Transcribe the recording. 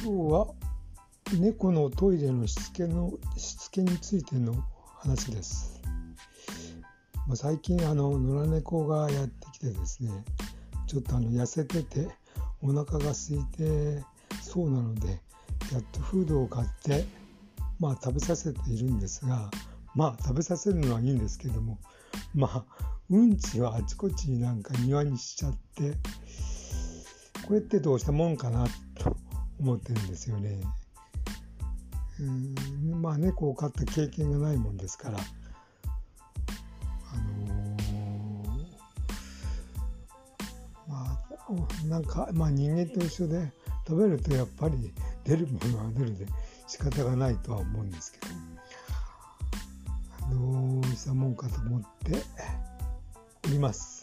今日は猫のトイレのしつけのしつけについての話です。まあ、最近あの野良猫がやってきてですねちょっとあの痩せててお腹が空いてそうなのでキャットフードを買ってまあ食べさせているんですがまあ食べさせるのはいいんですけどもまあうんちはあちこちになんか庭にしちゃってこれってどうしたもんかなと思ってるんですよね。うんまあ猫を飼った経験がないもんですから、あのー、まあなんか、まあ、人間と一緒で食べるとやっぱり出るものは出るで仕方がないとは思うんですけどどうしたもんかと思っております。